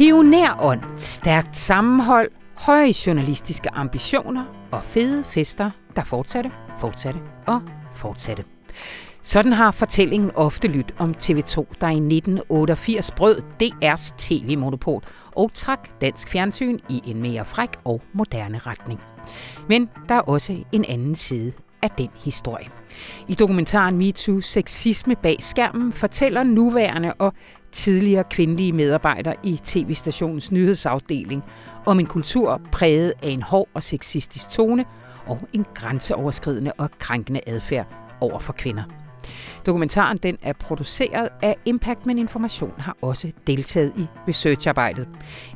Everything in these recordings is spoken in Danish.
Pionerånd, stærkt sammenhold, høje journalistiske ambitioner og fede fester, der fortsatte, fortsatte og fortsatte. Sådan har fortællingen ofte lyttet om TV2, der i 1988 brød DR's tv-monopol og trak dansk fjernsyn i en mere fræk og moderne retning. Men der er også en anden side af den historie. I dokumentaren MeToo Sexisme bag skærmen fortæller nuværende og tidligere kvindelige medarbejdere i tv-stationens nyhedsafdeling om en kultur præget af en hård og sexistisk tone og en grænseoverskridende og krænkende adfærd over for kvinder. Dokumentaren den er produceret af Impact, men Information har også deltaget i researcharbejdet.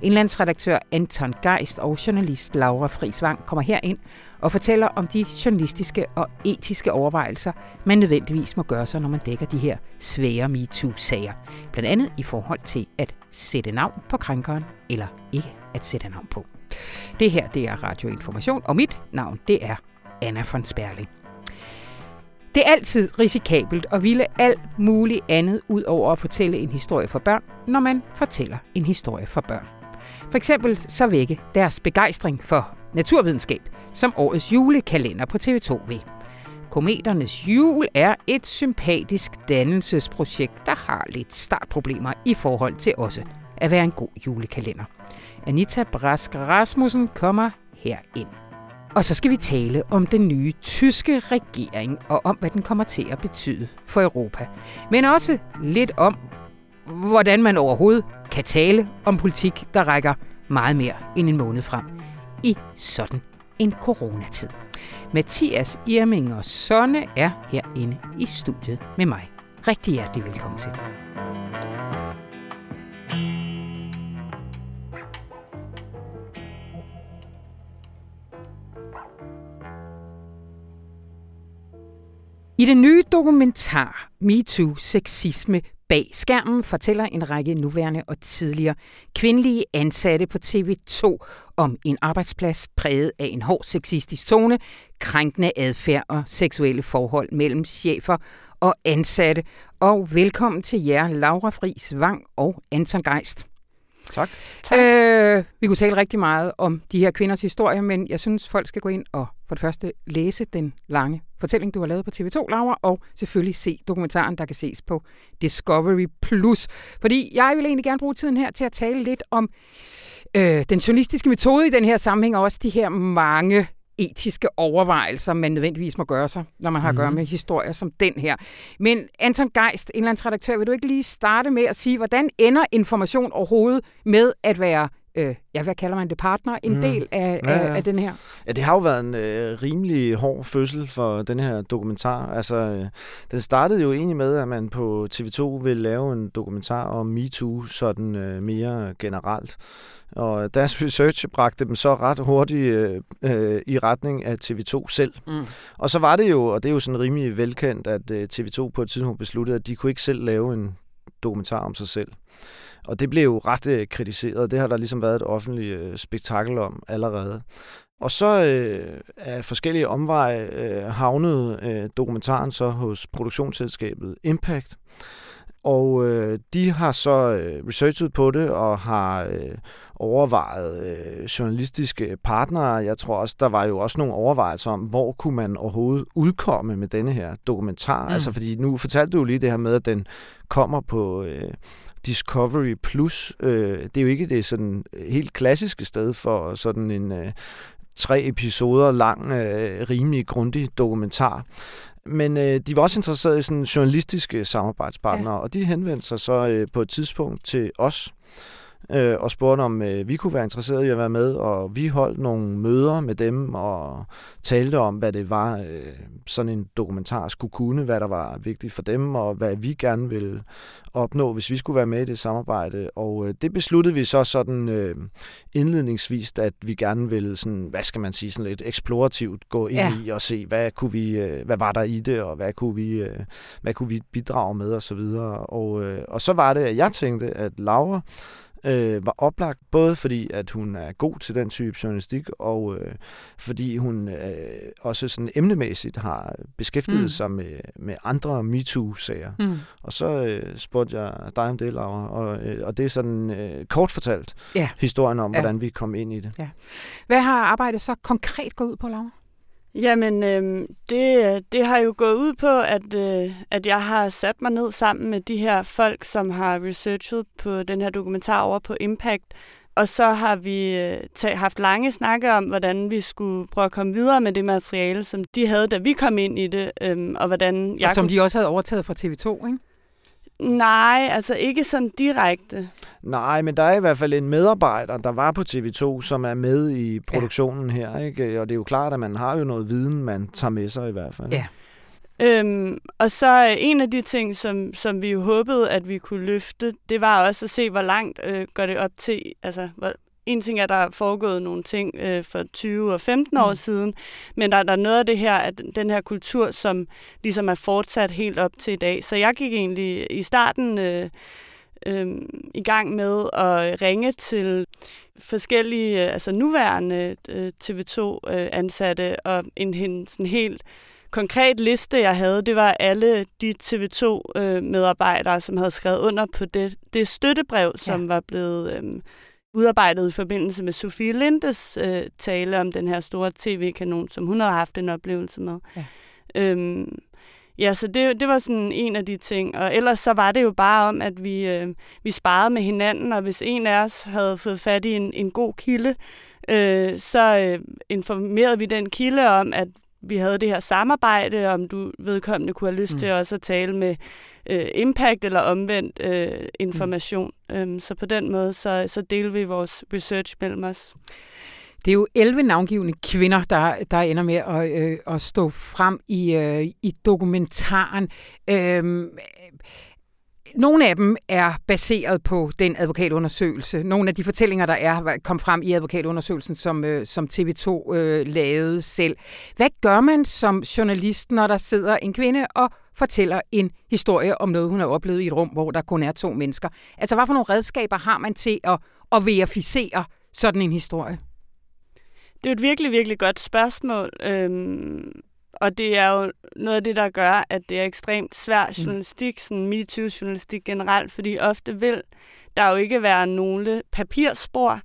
Indlandsredaktør Anton Geist og journalist Laura Frisvang kommer her ind og fortæller om de journalistiske og etiske overvejelser, man nødvendigvis må gøre sig, når man dækker de her svære MeToo-sager. Blandt andet i forhold til at sætte navn på krænkeren eller ikke at sætte navn på. Det her det er Radioinformation, og mit navn det er Anna von Sperling. Det er altid risikabelt at ville alt muligt andet ud over at fortælle en historie for børn, når man fortæller en historie for børn. For eksempel så vække deres begejstring for naturvidenskab, som årets julekalender på TV2 ved. Kometernes jul er et sympatisk dannelsesprojekt, der har lidt startproblemer i forhold til også at være en god julekalender. Anita Brask Rasmussen kommer her ind. Og så skal vi tale om den nye tyske regering og om, hvad den kommer til at betyde for Europa. Men også lidt om, hvordan man overhovedet kan tale om politik, der rækker meget mere end en måned frem i sådan en coronatid. Mathias Irming og Sonne er herinde i studiet med mig. Rigtig hjertelig velkommen til. I den nye dokumentar MeToo Sexisme bag skærmen fortæller en række nuværende og tidligere kvindelige ansatte på TV2 om en arbejdsplads præget af en hård sexistisk tone, krænkende adfærd og seksuelle forhold mellem chefer og ansatte. Og velkommen til jer, Laura Friis Vang og Anton Geist. Tak. tak. Øh, vi kunne tale rigtig meget om de her kvinders historie, men jeg synes, folk skal gå ind og for det første læse den lange fortælling, du har lavet på TV2, Laura, og selvfølgelig se dokumentaren, der kan ses på Discovery+. Plus. Fordi jeg vil egentlig gerne bruge tiden her til at tale lidt om øh, den journalistiske metode i den her sammenhæng, og også de her mange etiske overvejelser, man nødvendigvis må gøre sig, når man har at gøre mhm. med historier som den her. Men Anton Geist, indlandsredaktør, vil du ikke lige starte med at sige, hvordan ender information overhovedet med at være øh, ja, hvad kalder man det, partner, en mm. del af, ja, ja. Af, af den her? Ja, det har jo været en øh, rimelig hård fødsel for den her dokumentar. Altså, øh, den startede jo egentlig med, at man på TV2 ville lave en dokumentar om MeToo, sådan øh, mere generelt. Og deres research bragte dem så ret hurtigt øh, øh, i retning af TV2 selv. Mm. Og så var det jo, og det er jo sådan rimelig velkendt, at øh, TV2 på et tidspunkt besluttede, at de kunne ikke selv lave en dokumentar om sig selv. Og det blev jo ret øh, kritiseret. Det har der ligesom været et offentligt øh, spektakel om allerede. Og så øh, af forskellige omveje øh, havnede øh, dokumentaren så hos produktionsselskabet Impact. Og øh, de har så øh, researchet på det og har øh, overvejet øh, journalistiske partnere. Jeg tror også, der var jo også nogle overvejelser om, hvor kunne man overhovedet udkomme med denne her dokumentar. Mm. Altså fordi nu fortalte du jo lige det her med, at den kommer på... Øh, Discovery Plus. Øh, det er jo ikke det sådan helt klassiske sted for sådan en øh, tre episoder lang, øh, rimelig grundig dokumentar. Men øh, de var også interesserede i sådan journalistiske samarbejdspartnere, ja. og de henvendte sig så øh, på et tidspunkt til os øh, og spurgte, om øh, vi kunne være interesserede i at være med, og vi holdt nogle møder med dem og talte om, hvad det var, øh, sådan en dokumentar skulle kunne, hvad der var vigtigt for dem, og hvad vi gerne ville opnå, hvis vi skulle være med i det samarbejde. Og øh, det besluttede vi så sådan øh, indledningsvis, at vi gerne ville, sådan, hvad skal man sige, sådan lidt eksplorativt gå ind ja. i og se, hvad, kunne vi, øh, hvad var der i det, og hvad kunne vi, øh, hvad kunne vi bidrage med, og så videre. Og, øh, og så var det, at jeg tænkte, at Laura, øh, var oplagt, både fordi, at hun er god til den type journalistik, og øh, fordi hun øh, også sådan emnemæssigt har beskæftiget mm. sig med, med andre MeToo-sager. Mm. Og så øh, spurgte jeg dig om det, Laura, og, øh, og det er sådan øh, kort fortalt ja. historien om, ja. hvordan vi kom ind i det. Ja. Hvad har arbejdet så konkret gået ud på, Laura? Jamen, øh, det, det har jo gået ud på, at, øh, at jeg har sat mig ned sammen med de her folk, som har researchet på den her dokumentar over på Impact. Og så har vi øh, tag, haft lange snakke om, hvordan vi skulle prøve at komme videre med det materiale, som de havde, da vi kom ind i det. Øh, og hvordan jeg og som kunne... de også havde overtaget fra TV2, ikke? Nej, altså ikke sådan direkte. Nej, men der er i hvert fald en medarbejder, der var på TV2, som er med i produktionen ja. her. Ikke? Og det er jo klart, at man har jo noget viden, man tager med sig i hvert fald. Ja. Øhm, og så en af de ting, som, som vi jo håbede, at vi kunne løfte, det var også at se, hvor langt øh, går det op til, altså hvor, en ting er, at der er foregået nogle ting øh, for 20 og 15 år mm. siden, men der, der er noget af det her, at den her kultur, som ligesom er fortsat helt op til i dag. Så jeg gik egentlig i starten øh, øh, i gang med at ringe til forskellige, altså nuværende øh, TV2-ansatte, øh, og en, en sådan helt konkret liste, jeg havde, det var alle de TV2-medarbejdere, øh, som havde skrevet under på det, det støttebrev, som ja. var blevet... Øh, udarbejdet i forbindelse med Sofie Lindes øh, tale om den her store tv-kanon, som hun havde haft en oplevelse med. Ja. Øhm, ja, så det, det var sådan en af de ting. Og ellers så var det jo bare om, at vi, øh, vi sparede med hinanden, og hvis en af os havde fået fat i en, en god kilde, øh, så øh, informerede vi den kilde om, at vi havde det her samarbejde, om du vedkommende kunne have lyst mm. til også at tale med øh, impact eller omvendt øh, information. Mm. Øhm, så på den måde, så, så deler vi vores research mellem os. Det er jo 11 navngivende kvinder, der, der ender med at, øh, at stå frem i, øh, i dokumentaren. Øh, nogle af dem er baseret på den advokatundersøgelse. Nogle af de fortællinger, der er, kom frem i advokatundersøgelsen, som, øh, som TV2 øh, lavede selv. Hvad gør man som journalist, når der sidder en kvinde og fortæller en historie om noget, hun har oplevet i et rum, hvor der kun er to mennesker? Altså, hvad for nogle redskaber har man til at, at verificere sådan en historie? Det er et virkelig, virkelig godt spørgsmål. Øhm, og det er jo noget af det, der gør, at det er ekstremt svær mm. journalistik, sådan MeToo-journalistik generelt, fordi ofte vil der jo ikke være nogle papirspor,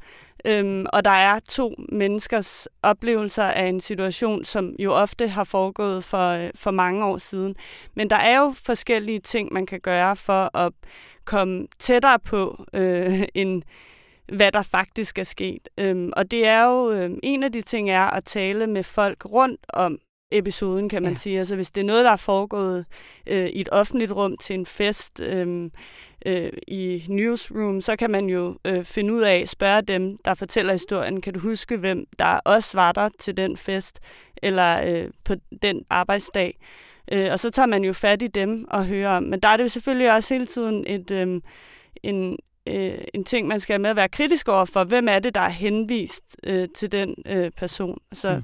øhm, og der er to menneskers oplevelser af en situation, som jo ofte har foregået for, øh, for mange år siden. Men der er jo forskellige ting, man kan gøre for at komme tættere på øh, en hvad der faktisk er sket. Øhm, og det er jo, øh, en af de ting er at tale med folk rundt om episoden, kan man ja. sige. Altså hvis det er noget, der er foregået øh, i et offentligt rum til en fest øh, øh, i newsroom, så kan man jo øh, finde ud af, spørge dem, der fortæller historien, kan du huske, hvem der også var der til den fest, eller øh, på den arbejdsdag. Øh, og så tager man jo fat i dem og hører om. Men der er det jo selvfølgelig også hele tiden et, øh, en, øh, en ting, man skal have med at være kritisk over for. Hvem er det, der er henvist øh, til den øh, person? Så mm.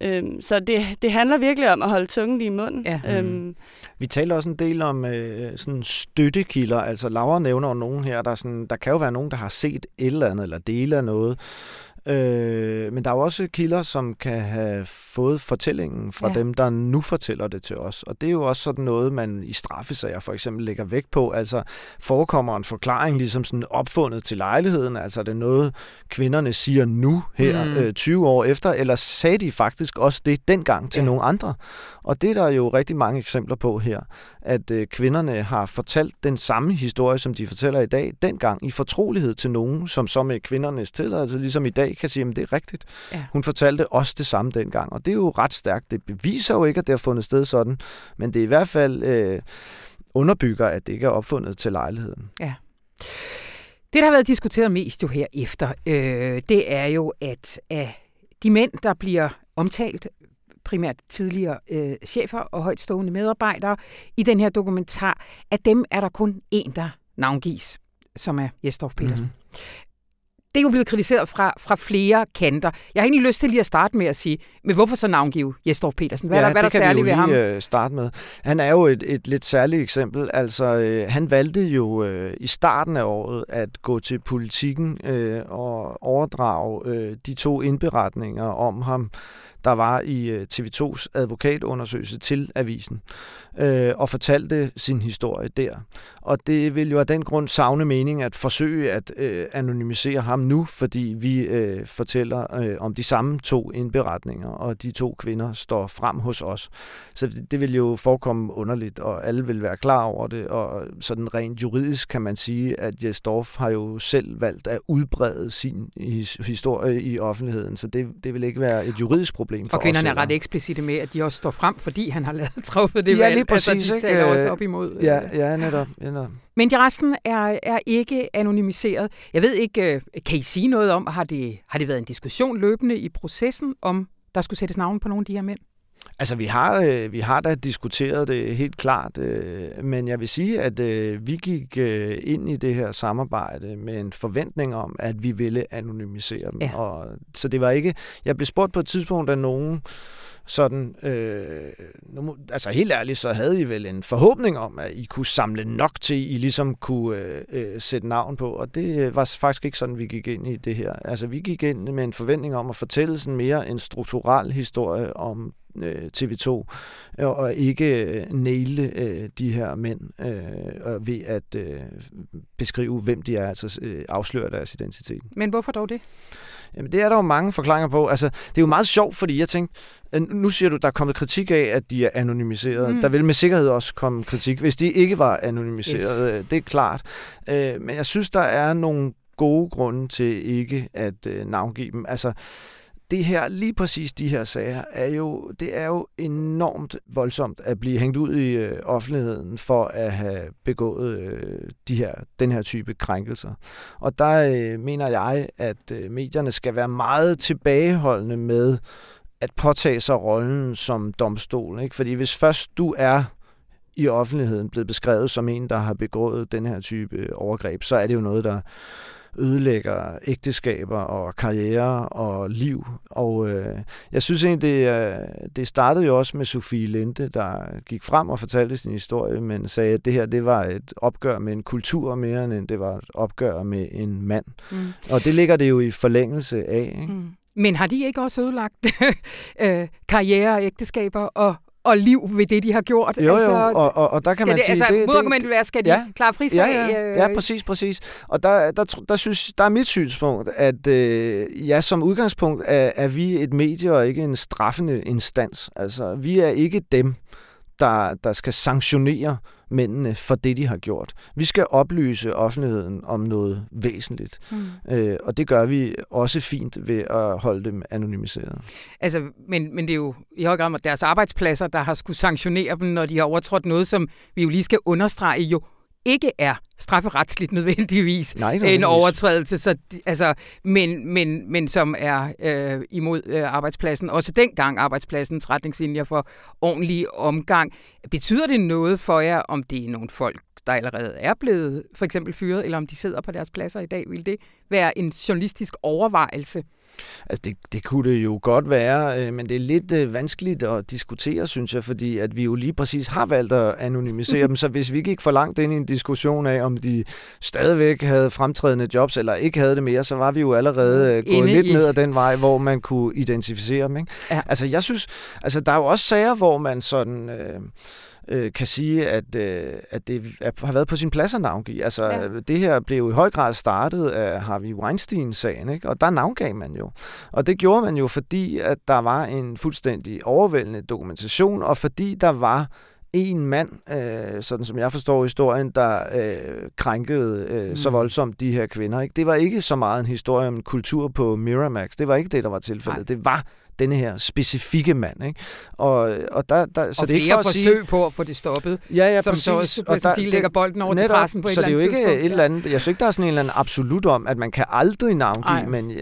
Øhm, så det, det handler virkelig om at holde tungen lige i munden. Ja. Øhm. Vi taler også en del om øh, sådan støttekilder. Altså Laura nævner jo nogen her, der, sådan, der kan jo være nogen, der har set et eller andet, eller dele af noget, Øh, men der er jo også kilder, som kan have fået fortællingen fra ja. dem, der nu fortæller det til os. Og det er jo også sådan noget, man i straffesager for eksempel lægger vægt på. Altså forekommer en forklaring ligesom sådan opfundet til lejligheden. Altså er det noget, kvinderne siger nu her mm. øh, 20 år efter, eller sagde de faktisk også det dengang til ja. nogle andre? Og det er der jo rigtig mange eksempler på her, at øh, kvinderne har fortalt den samme historie, som de fortæller i dag, dengang i fortrolighed til nogen, som så med kvindernes tilladelse, ligesom i dag, kan sige, at det er rigtigt. Ja. Hun fortalte også det samme dengang, og det er jo ret stærkt. Det beviser jo ikke, at det har fundet sted sådan, men det er i hvert fald øh, underbygger, at det ikke er opfundet til lejligheden. Ja. Det, der har været diskuteret mest jo her efter, øh, det er jo, at af de mænd, der bliver omtalt, primært tidligere øh, chefer og højtstående medarbejdere i den her dokumentar, at dem er der kun én, der navngives, som er Jesdorf Petersen. Mm-hmm. Det er jo blevet kritiseret fra, fra flere kanter. Jeg har egentlig lyst til lige at starte med at sige, men hvorfor så navngive Jesdorf Petersen? Hvad ja, er der, hvad det der kan særligt vi jo ved ham? lige øh, starte med. Han er jo et, et lidt særligt eksempel. Altså, øh, han valgte jo øh, i starten af året at gå til politikken øh, og overdrage øh, de to indberetninger om ham, der var i øh, TV2's advokatundersøgelse til avisen, øh, og fortalte sin historie der. Og det vil jo af den grund savne mening at forsøge at øh, anonymisere ham nu, fordi vi øh, fortæller øh, om de samme to indberetninger, og de to kvinder står frem hos os. Så det, det vil jo forekomme underligt, og alle vil være klar over det, og sådan rent juridisk kan man sige, at Jes Dorf har jo selv valgt at udbrede sin his, historie i offentligheden, så det, det vil ikke være et juridisk problem for Og kvinderne os. er ret eksplicite med, at de også står frem, fordi han har lavet truffet det Ja, valg. lige præcis, altså, de ikke? taler også op imod. øh, Ja, ja, netop. Ja, netop. Men de resten er, er ikke anonymiseret. Jeg ved ikke, øh, kan I sige noget om, har det, har det været en diskussion løbende i processen, om der skulle sættes navn på nogle af de her mænd? Altså, vi har, øh, vi har da diskuteret det helt klart, øh, men jeg vil sige, at øh, vi gik øh, ind i det her samarbejde med en forventning om, at vi ville anonymisere dem. Ja. Og, så det var ikke... Jeg blev spurgt på et tidspunkt af nogen, sådan, øh, nu, altså helt ærligt, så havde I vel en forhåbning om, at I kunne samle nok til, I ligesom kunne øh, øh, sætte navn på, og det øh, var faktisk ikke sådan, vi gik ind i det her. Altså vi gik ind med en forventning om at fortælle sådan mere en strukturel historie om øh, TV2, og ikke øh, næle øh, de her mænd øh, og ved at øh, beskrive, hvem de er, altså øh, afsløre deres identitet. Men hvorfor dog det? Jamen, det er der jo mange forklaringer på. Altså, det er jo meget sjovt, fordi jeg tænkte, øh, nu siger du, der er kommet kritik af, at de er anonymiseret. Mm. Mm. Der vil med sikkerhed også komme kritik, hvis de ikke var anonymiseret. Yes. Det er klart. Øh, Men jeg synes, der er nogle gode grunde til ikke at øh, navngive dem. Altså, det her, lige præcis de her sager, er jo, det er jo enormt voldsomt at blive hængt ud i øh, offentligheden for at have begået øh, de her, den her type krænkelser. Og der øh, mener jeg, at øh, medierne skal være meget tilbageholdende med at påtage sig rollen som domstol. Ikke? Fordi hvis først du er i offentligheden blevet beskrevet som en, der har begået den her type øh, overgreb, så er det jo noget, der ødelægger ægteskaber og karriere og liv. Og øh, jeg synes egentlig, det, øh, det startede jo også med Sofie Linde, der gik frem og fortalte sin historie, men sagde, at det her det var et opgør med en kultur mere, end det var et opgør med en mand. Mm. Og det ligger det jo i forlængelse af. Ikke? Mm. Men har de ikke også ødelagt øh, karriere, ægteskaber og, og liv ved det, de har gjort? Jo, jo, og, og, og der kan man det, sige... Altså, det, modargumentet er, skal de ja. klare frisag? Ja, ja, øh, ja, præcis, præcis. Og der, der, der, der, synes, der er mit synspunkt, at øh, ja, som udgangspunkt er, er vi et medie og ikke en straffende instans. Altså, vi er ikke dem, der, der skal sanktionere mændene for det, de har gjort. Vi skal oplyse offentligheden om noget væsentligt. Mm. Øh, og det gør vi også fint ved at holde dem anonymiseret. Altså, men, men det er jo i høj grad deres arbejdspladser, der har skulle sanktionere dem, når de har overtrådt noget, som vi jo lige skal understrege jo ikke er strafferetsligt nødvendigvis Nej, ikke en nødvendigvis. overtrædelse, så, altså, men, men, men som er øh, imod øh, arbejdspladsen. Også dengang arbejdspladsens retningslinjer for ordentlig omgang. Betyder det noget for jer, om det er nogle folk, der allerede er blevet for eksempel fyret, eller om de sidder på deres pladser i dag? Vil det være en journalistisk overvejelse? Altså det, det kunne det jo godt være, øh, men det er lidt øh, vanskeligt at diskutere, synes jeg, fordi at vi jo lige præcis har valgt at anonymisere dem, så hvis vi gik for langt ind i en diskussion af, om de stadigvæk havde fremtrædende jobs eller ikke havde det mere, så var vi jo allerede øh, gået Inde lidt i- ned ad den vej, hvor man kunne identificere dem. Ikke? Ja. Altså jeg synes, altså der er jo også sager, hvor man sådan... Øh, øh, kan sige, at, øh, at det er- har været på sin plads at navngive. Altså, Ja. det her blev jo i høj grad startet af Harvey Weinstein-sagen, ikke? og der navngav man jo. Og det gjorde man jo, fordi at der var en fuldstændig overvældende dokumentation, og fordi der var en mand, øh, sådan som jeg forstår historien, der øh, krænkede øh, mm. så voldsomt de her kvinder. Ikke? Det var ikke så meget en historie om kultur på Miramax. Det var ikke det, der var tilfældet. Nej. Det var denne her specifikke mand. Ikke? Og, og der, der, så og det er ikke for at forsøg sige... på at få det stoppet, Ja, ja, som præcis. så også Og der- sige, lægger bolden over til netop, pressen på et så eller det er andet jo ikke et eller andet, jeg synes ikke, der er sådan en eller anden absolut om, at man kan aldrig navngive, Ej. men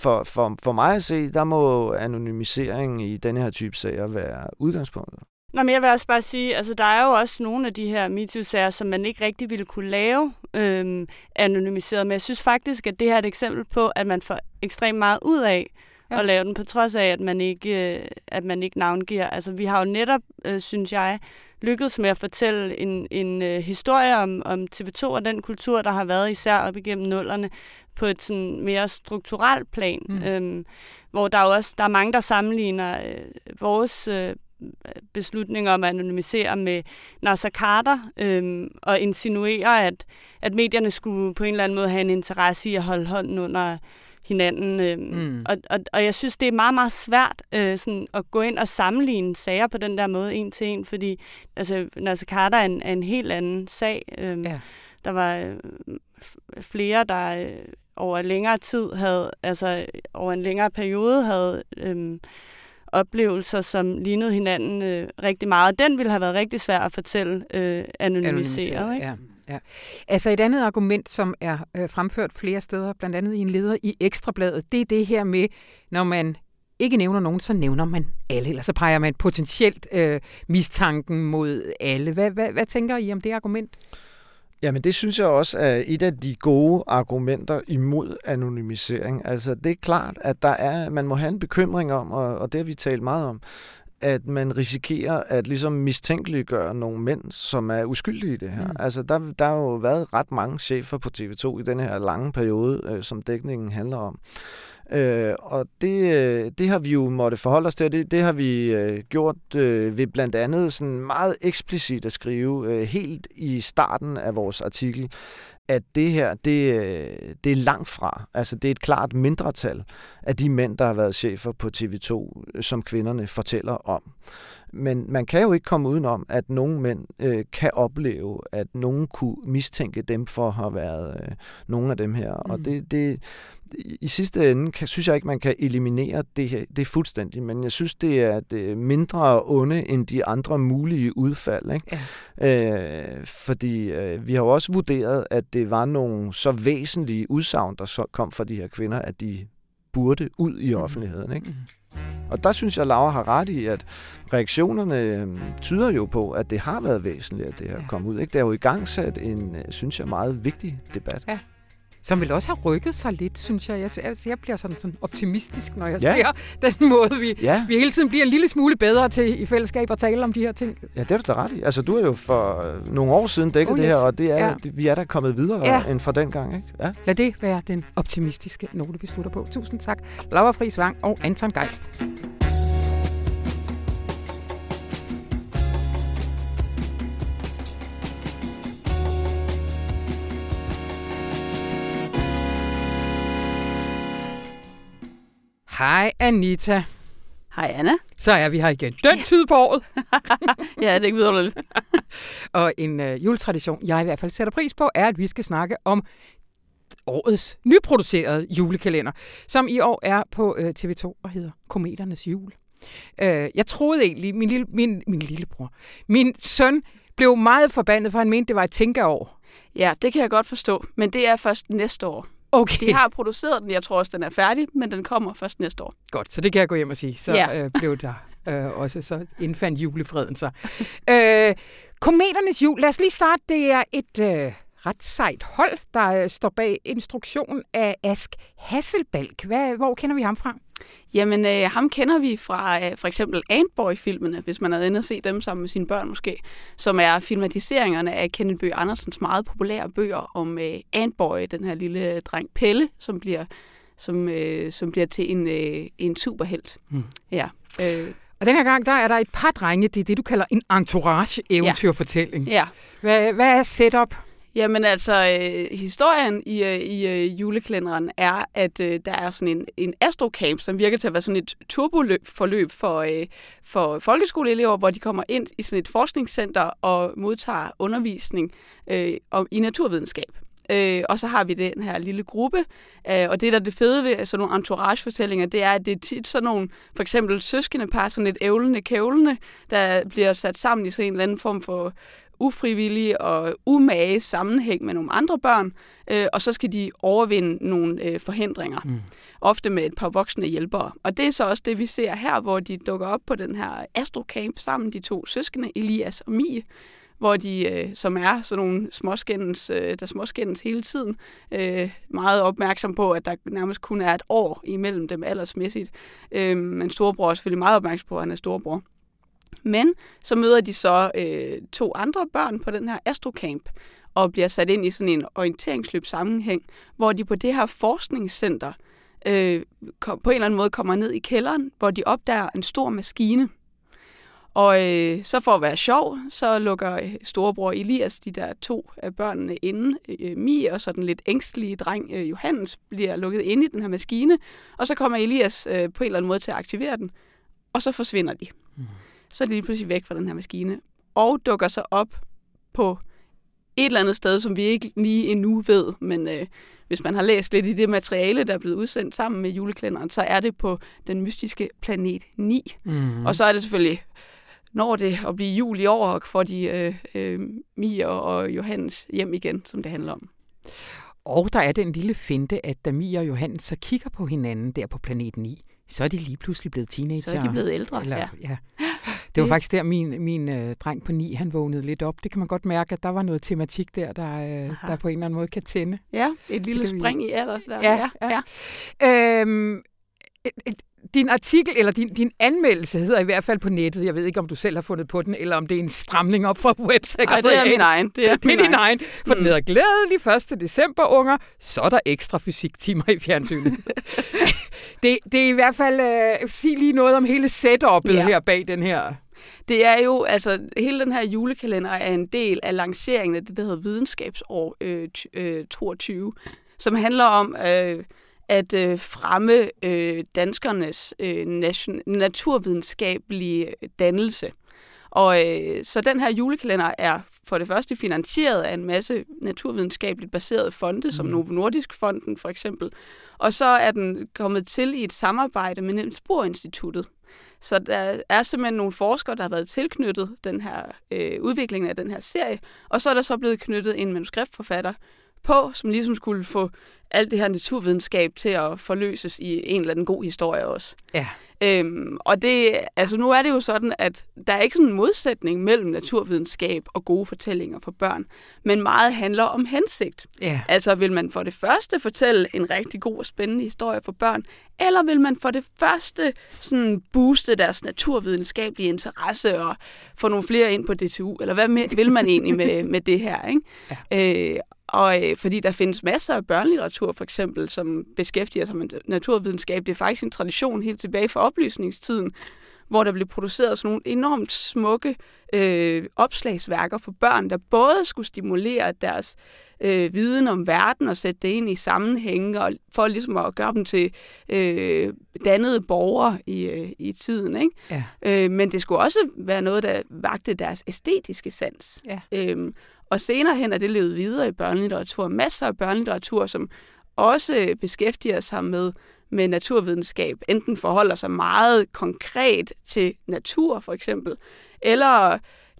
for, for, for mig at se, der må anonymisering i denne her type sager være udgangspunktet. Nå, men jeg vil også bare sige, altså der er jo også nogle af de her MeToo-sager, som man ikke rigtig ville kunne lave øhm, anonymiseret, men jeg synes faktisk, at det her er et eksempel på, at man får ekstremt meget ud af ja. at lave den, på trods af, at man ikke, øh, at man ikke navngiver. Altså vi har jo netop, øh, synes jeg, lykkedes med at fortælle en, en øh, historie om, om TV2 og den kultur, der har været især op igennem nullerne, på et sådan mere strukturelt plan, mm. øhm, hvor der er også der er mange, der sammenligner øh, vores øh, beslutning om at anonymisere med Nasser Carter øhm, og insinuere, at, at medierne skulle på en eller anden måde have en interesse i at holde hånden under hinanden. Øhm, mm. og, og, og jeg synes, det er meget, meget svært øh, sådan at gå ind og sammenligne sager på den der måde en til en, fordi altså, Nasser Carter er en, er en helt anden sag. Øhm, ja. Der var øh, flere, der øh, over længere tid havde, altså over en længere periode havde... Øh, oplevelser, som lignede hinanden øh, rigtig meget. Den ville have været rigtig svær at fortælle øh, anonymiseret. anonymiseret ikke? Ja. Ja. Altså et andet argument, som er øh, fremført flere steder, blandt andet i en leder i Ekstrabladet, det er det her med, når man ikke nævner nogen, så nævner man alle, eller så peger man potentielt øh, mistanken mod alle. Hvad, hvad, hvad tænker I om det argument? Jamen det synes jeg også er et af de gode argumenter imod anonymisering. Altså det er klart, at der er, man må have en bekymring om, og, og det har vi talt meget om, at man risikerer at ligesom mistænkeliggøre nogle mænd, som er uskyldige i det her. Mm. Altså, der, der har jo været ret mange chefer på TV2 i den her lange periode, øh, som dækningen handler om. Øh, og det, øh, det har vi jo måtte forholde os til, det, det har vi øh, gjort øh, ved blandt andet sådan meget eksplicit at skrive øh, helt i starten af vores artikel, at det her, det, det er langt fra. Altså, det er et klart mindretal af de mænd, der har været chefer på TV2, som kvinderne fortæller om. Men man kan jo ikke komme udenom, at nogle mænd øh, kan opleve, at nogen kunne mistænke dem for at have været øh, nogle af dem her. Mm. Og det, det, i sidste ende kan, synes jeg ikke, man kan eliminere det, her, det fuldstændigt, men jeg synes, det er det mindre onde end de andre mulige udfald. Ikke? Ja. Øh, fordi øh, vi har jo også vurderet, at det var nogle så væsentlige udsagn, der så kom fra de her kvinder, at de burde ud i mm. offentligheden. Ikke? Mm. Og der synes jeg, Laura har ret i, at reaktionerne øhm, tyder jo på, at det har været væsentligt, at det her ja. kom ud. Ikke? Det er jo i gang sat en, øh, synes jeg, meget vigtig debat. Ja som vil også have rykket sig lidt, synes jeg. Jeg, altså, jeg bliver sådan, sådan optimistisk, når jeg ja. ser den måde, vi, ja. vi hele tiden bliver en lille smule bedre til i fællesskab at tale om de her ting. Ja, det er du da ret i. Altså, du har jo for øh, nogle år siden dækket oh, yes. det her, og det er, ja. det, vi er da kommet videre ja. end fra den gang. Ikke? Ja. Lad det være den optimistiske note, vi slutter på. Tusind tak, Laura Friis Vang og Anton Geist. Hej Anita. Hej Anna. Så er vi her igen. Den tid på året. ja, det er ikke videre Og en øh, juletradition, jeg i hvert fald sætter pris på, er, at vi skal snakke om årets nyproducerede julekalender, som i år er på øh, TV2 og hedder Kometernes Jul. Øh, jeg troede egentlig, min, lille, min, min lillebror, min søn blev meget forbandet, for han mente, det var et tænkeår. Ja, det kan jeg godt forstå, men det er først næste år. Okay. De har produceret den, jeg tror også, den er færdig, men den kommer først næste år. Godt, så det kan jeg gå hjem og sige. Så ja. øh, blev der øh, også, så indfandt julefreden sig. øh, Kometernes jul, lad os lige starte. Det er et øh, ret sejt hold, der øh, står bag instruktion af Ask Hasselbalk. Hvad, hvor kender vi ham fra? Jamen, øh, ham kender vi fra øh, for eksempel Antboy-filmene, hvis man er inde og se dem sammen med sine børn måske, som er filmatiseringerne af Kenneth Bøge Andersens meget populære bøger om øh, Antboy, den her lille øh, dreng Pelle, som bliver, som, øh, som bliver til en, øh, en superhelt. Hmm. Ja. Øh. Og den her gang, der er der et par drenge, det er det, du kalder en entourage-eventyrfortælling. Ja. Hvad, hvad er setup? Jamen altså, øh, historien i, øh, i øh, juleklænderen er, at øh, der er sådan en, en astrocamp, som virker til at være sådan et turboforløb for, øh, for folkeskoleelever, hvor de kommer ind i sådan et forskningscenter og modtager undervisning øh, om, i naturvidenskab. Øh, og så har vi den her lille gruppe, øh, og det der er det fede ved sådan nogle entourage-fortællinger, det er, at det er tit sådan nogle, for eksempel søskendepar, sådan et ævlende kævlende, der bliver sat sammen i sådan en eller anden form for ufrivillig og umage sammenhæng med nogle andre børn, øh, og så skal de overvinde nogle øh, forhindringer, mm. ofte med et par voksne hjælpere. Og det er så også det, vi ser her, hvor de dukker op på den her astrocamp sammen, de to søskende, Elias og Mie, hvor de, øh, som er sådan nogle småskændens, øh, der småskændens hele tiden, øh, meget opmærksom på, at der nærmest kun er et år imellem dem aldersmæssigt. Øh, men storebror er selvfølgelig meget opmærksom på, at han er storebror. Men så møder de så øh, to andre børn på den her astrocamp, og bliver sat ind i sådan en orienteringsløb sammenhæng, hvor de på det her forskningscenter øh, kom, på en eller anden måde kommer ned i kælderen, hvor de opdager en stor maskine. Og øh, så for at være sjov, så lukker øh, storebror Elias de der to af børnene inde. Øh, Mie og så den lidt ængstlige dreng øh, Johannes bliver lukket inde i den her maskine. Og så kommer Elias øh, på en eller anden måde til at aktivere den. Og så forsvinder de. Mm så er de lige pludselig væk fra den her maskine, og dukker så op på et eller andet sted, som vi ikke lige endnu ved, men øh, hvis man har læst lidt i det materiale, der er blevet udsendt sammen med juleklænderen, så er det på den mystiske planet 9. Mm. Og så er det selvfølgelig, når det at blive jul i år, får de øh, øh, Mia og Johannes hjem igen, som det handler om. Og der er den lille finte, at da Mia og Johannes så kigger på hinanden der på planet 9, så er de lige pludselig blevet teenager. Så er de blevet ældre, Eller, ja. ja. Det var faktisk der, min, min øh, dreng på ni, han vågnede lidt op. Det kan man godt mærke, at der var noget tematik der, der, øh, der på en eller anden måde kan tænde. Ja, et lille spring vi... i alder. Der. Ja, ja. ja. Øhm, din artikel, eller din, din anmeldelse hedder i hvert fald på nettet. Jeg ved ikke, om du selv har fundet på den, eller om det er en stramning op fra websekretariat. Nej, det er min egen. Det er, er din egen. For mm. den hedder Glædelig 1. december, unger. Så er der ekstra fysiktimer i fjernsynet. det, det er i hvert fald... Øh, sig lige noget om hele setup'et ja. her bag den her det er jo, altså, hele den her julekalender er en del af lanceringen af det, der hedder Videnskabsår øh, øh, 22, som handler om øh, at øh, fremme øh, danskernes øh, nation, naturvidenskabelige dannelse. Og øh, så den her julekalender er for det første finansieret af en masse naturvidenskabeligt baserede fonde, mm. som Novo Nordisk Fonden for eksempel. Og så er den kommet til i et samarbejde med Niels Bohr Instituttet. Så der er simpelthen nogle forskere, der har været tilknyttet den her øh, udvikling af den her serie, og så er der så blevet knyttet en manuskriptforfatter på, som ligesom skulle få alt det her naturvidenskab til at forløses i en eller anden god historie også. Ja. Øhm, og det, altså nu er det jo sådan, at der er ikke sådan en modsætning mellem naturvidenskab og gode fortællinger for børn, men meget handler om hensigt. Ja. Altså vil man for det første fortælle en rigtig god og spændende historie for børn, eller vil man for det første sådan booste deres naturvidenskabelige interesse og få nogle flere ind på DTU, eller hvad vil man egentlig med, med det her? Ikke? Ja. Øh, og øh, fordi der findes masser af børnelitteratur, for eksempel, som beskæftiger sig med naturvidenskab. Det er faktisk en tradition helt tilbage fra oplysningstiden, hvor der blev produceret sådan nogle enormt smukke øh, opslagsværker for børn, der både skulle stimulere deres øh, viden om verden og sætte det ind i sammenhænge, og for ligesom at gøre dem til øh, dannede borgere i, øh, i tiden. Ikke? Ja. Øh, men det skulle også være noget, der vagte deres æstetiske sans. Ja. Øh, og senere hen er det levet videre i børnelitteratur. Masser af børnelitteratur, som også beskæftiger sig med, med naturvidenskab. Enten forholder sig meget konkret til natur, for eksempel, eller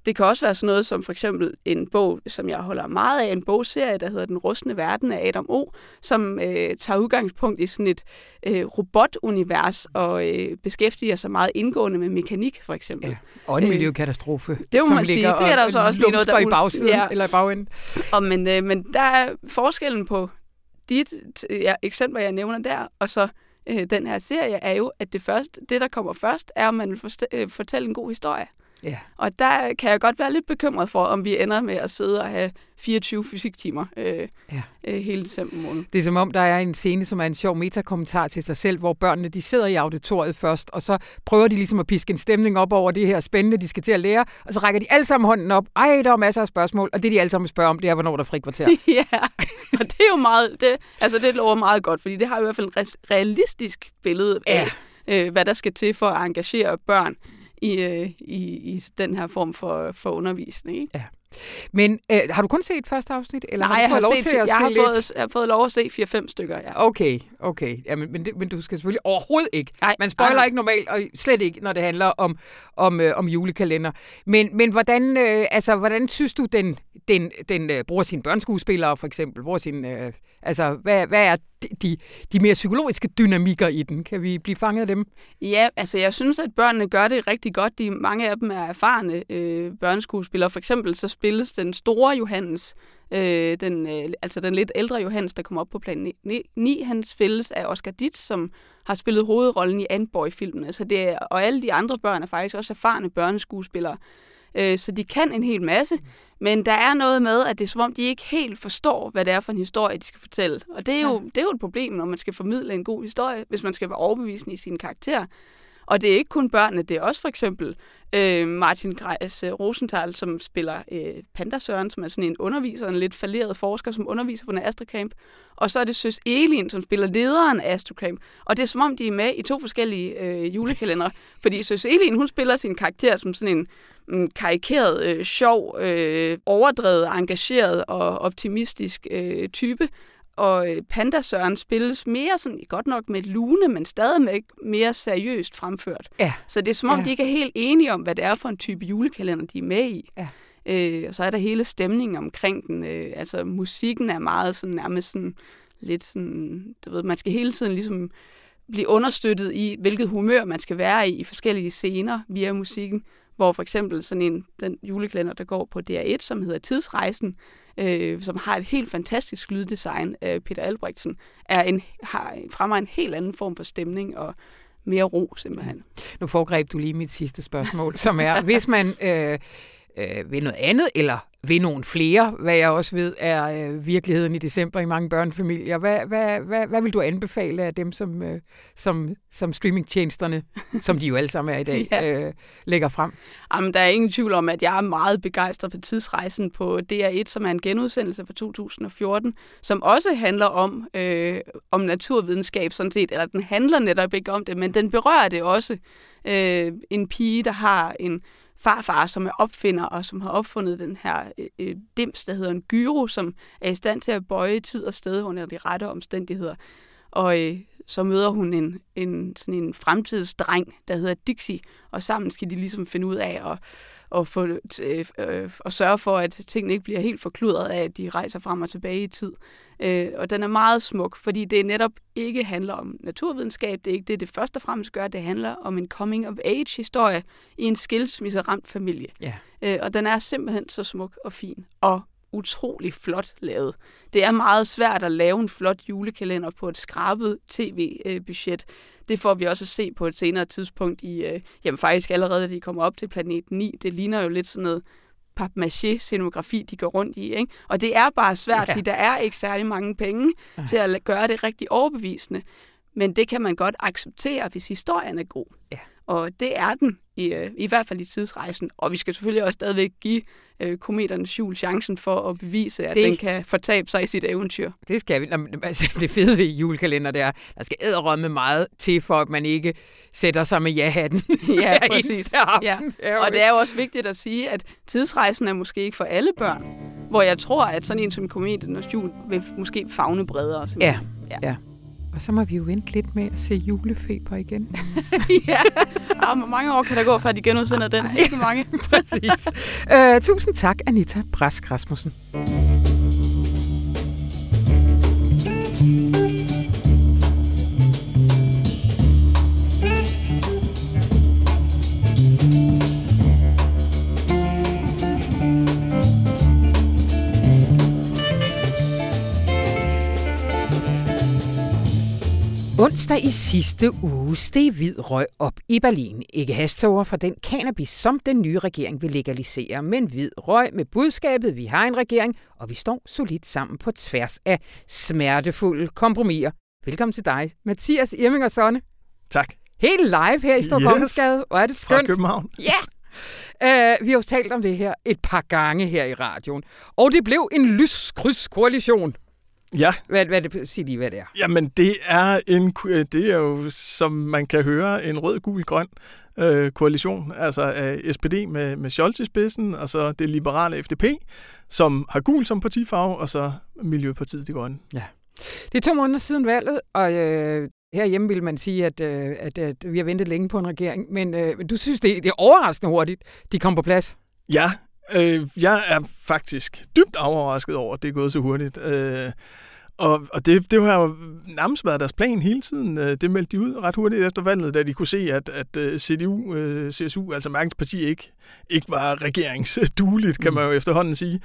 det kan også være sådan noget som for eksempel en bog, som jeg holder meget af, en bogserie, der hedder Den rustne verden af Adam O., som øh, tager udgangspunkt i sådan et øh, robotunivers og øh, beskæftiger sig meget indgående med mekanik, for eksempel. Ja, og en øh, miljøkatastrofe. Det må man sige. Det er der så også noget, der... i bagsiden, ja. eller i bagenden. Og, men, øh, men der er forskellen på dit ja, eksempler, jeg nævner der, og så øh, den her serie, er jo, at det, første, det, der kommer først, er, at man vil øh, fortælle en god historie. Ja. Og der kan jeg godt være lidt bekymret for, om vi ender med at sidde og have 24 fysiktimer øh, ja. øh, hele december måned. Det er som om, der er en scene, som er en sjov metakommentar til sig selv, hvor børnene de sidder i auditoriet først, og så prøver de ligesom at piske en stemning op over det her spændende, de skal til at lære, og så rækker de alle sammen hånden op. Ej, der er masser af spørgsmål, og det de alle sammen spørger om, det er, hvornår der er frikvarter. ja, og det er jo meget, det, altså det lover meget godt, fordi det har i hvert fald et realistisk billede af, ja. øh, hvad der skal til for at engagere børn i, øh, i, i den her form for, for undervisning. Ikke? Ja. Men øh, har du kun set første afsnit? Eller Nej, har jeg har, fået lov set, til at jeg, har fået, jeg har fået lov at se 4-5 stykker, ja. Okay, okay. Ja, men, men, det, men du skal selvfølgelig overhovedet ikke. Nej, Man spoiler nej. ikke normalt, og slet ikke, når det handler om, om, øh, om julekalender. Men, men hvordan, øh, altså, hvordan synes du, den, den, den øh, bruger sine børneskuespillere for eksempel? Bruger sin, øh, altså, hvad, hvad er de, de mere psykologiske dynamikker i den? Kan vi blive fanget af dem? Ja, altså jeg synes, at børnene gør det rigtig godt. De, mange af dem er erfarne øh, børneskuespillere. For eksempel så spilles den store Johannes, øh, den, øh, altså den lidt ældre Johannes, der kommer op på plan 9, han spilles af Oscar Ditz, som har spillet hovedrollen i Antboy-filmene. Så det og alle de andre børn er faktisk også erfarne børneskuespillere. Øh, så de kan en hel masse, men der er noget med, at det er som om, de ikke helt forstår, hvad det er for en historie, de skal fortælle. Og det er jo, det er jo et problem, når man skal formidle en god historie, hvis man skal være overbevisende i sine karakterer. Og det er ikke kun børnene, det er også for eksempel øh, Martin Greis øh, Rosenthal, som spiller øh, Panda Søren, som er sådan en underviser, en lidt falderet forsker, som underviser på en Astrocamp. Og så er det Søs Elin, som spiller lederen af Astrocamp. Og det er som om, de er med i to forskellige øh, julekalendere. Fordi Søs Elin, hun spiller sin karakter som sådan en mm, karikeret, øh, sjov, øh, overdrevet, engageret og optimistisk øh, type. Og øh, Panda Søren spilles mere sådan, godt nok med lune, men stadig mere seriøst fremført. Ja. Så det er som om, Ja. de ikke er helt enige om, hvad det er for en type julekalender, de er med i. Ja. Øh, og så er der hele stemningen omkring den. Øh, altså musikken er meget sådan, nærmest sådan, lidt sådan, du ved, man skal hele tiden ligesom blive understøttet i, hvilket humør man skal være i i forskellige scener via musikken. Hvor for eksempel sådan en den julekalender, der går på DR1, som hedder Tidsrejsen, øh, som har et helt fantastisk lyddesign af Peter Albrechtsen, er en, har, fremmer en helt anden form for stemning og mere ro simpelthen. Nu foregreb du lige mit sidste spørgsmål, som er, hvis man øh, øh, vil noget andet, eller vil nogle flere, hvad jeg også ved er øh, virkeligheden i december i mange børnefamilier, hvad, hvad, hvad, hvad vil du anbefale af dem, som, øh, som, som streamingtjenesterne, som de jo alle sammen er i dag, Ja. øh, lægger frem? Jamen, der er ingen tvivl om, at jeg er meget begejstret for tidsrejsen på DR1, som er en genudsendelse fra 2014, som også handler om, øh, om naturvidenskab sådan set, eller den handler netop ikke om det, men den berører det også. Øh, en pige, der har en farfar, som er opfinder, og som har opfundet den her øh, øh, dims, der hedder en gyro, som er i stand til at bøje tid og sted under de rette omstændigheder. Og øh, så møder hun en, en, sådan en fremtidsdreng, der hedder Dixie, og sammen skal de ligesom finde ud af at, at, få, øh, øh, at sørge for, at tingene ikke bliver helt forkludret af, at de rejser frem og tilbage i tid. Øh, og den er meget smuk, fordi det netop ikke handler om naturvidenskab, det er ikke det, det først og fremmest gør, det handler om en coming-of-age-historie i en skilsmisseramt familie. Ja. Øh, og den er simpelthen så smuk og fin, og utrolig flot lavet. Det er meget svært at lave en flot julekalender på et skrabet tv-budget. Det får vi også at se på et senere tidspunkt i, øh, jamen faktisk allerede, da de kommer op til planet 9. Det ligner jo lidt sådan noget papmaché-scenografi, de går rundt i. Ikke? Og det er bare svært, Ja. ja. fordi der er ikke særlig mange penge Nej. til at gøre det rigtig overbevisende. Men det kan man godt acceptere, hvis historien er god. Ja. Og det er den, i, øh, i hvert fald i tidsrejsen. Og vi skal selvfølgelig også stadigvæk give øh, kometernes jul chancen for at bevise, at Det- den kan fortabe sig i sit eventyr. Det skal vi. Nå, men, altså, det fede ved julekalender, det er, der skal æderrømme meget til, for at man ikke sætter sig med ja-hatten. Ja, præcis. Ja. Og det er jo også vigtigt at sige, at tidsrejsen er måske ikke for alle børn. Hvor jeg tror, at sådan en som kometernes jul vil måske fagne bredere. Ja, simpelthen. ja. ja. Og så må vi jo vente lidt med at se julefeber igen. ja. ja. Hvor mange år kan der gå, før de genudsender den? Ikke mange. Præcis. Uh, tusind tak, Anita Brask Rasmussen. Onsdag i sidste uge steg hvid røg op i Berlin. Ikke hasttoger for den cannabis, som den nye regering vil legalisere, men hvid røg med budskabet, vi har en regering, og vi står solidt sammen på tværs af smertefulde kompromiser. Velkommen til dig, Mathias Irming og Sonne. Tak. Helt live her i Storkongensgade. Hvor er det Fra skønt. København. Ja! Uh, vi har jo talt om det her et par gange her i radioen. Og det blev en lyskryds koalition. Ja. Hvad, hvad det, sig lige, hvad det er. Jamen, det er, en, det er jo, som man kan høre, en rød-gul-grøn øh, koalition, altså af SPD med, med Scholz i spidsen, og så det liberale FDP, som har gul som partifarve, og så Miljøpartiet De Grønne. Ja. Det er to måneder siden valget, og øh, herhjemme vil man sige, at, øh, at, at vi har ventet længe på en regering, men øh, du synes, det, det er overraskende hurtigt, de kom på plads? Ja, øh, jeg er faktisk dybt overrasket over, at det er gået så hurtigt. Øh, og, og det, det har jo nærmest været deres plan hele tiden. Øh, det meldte de ud ret hurtigt efter valget, da de kunne se, at, at øh, CDU, øh, CSU, altså Mærkens Parti, ikke, ikke var regeringsdueligt, kan man jo efterhånden sige.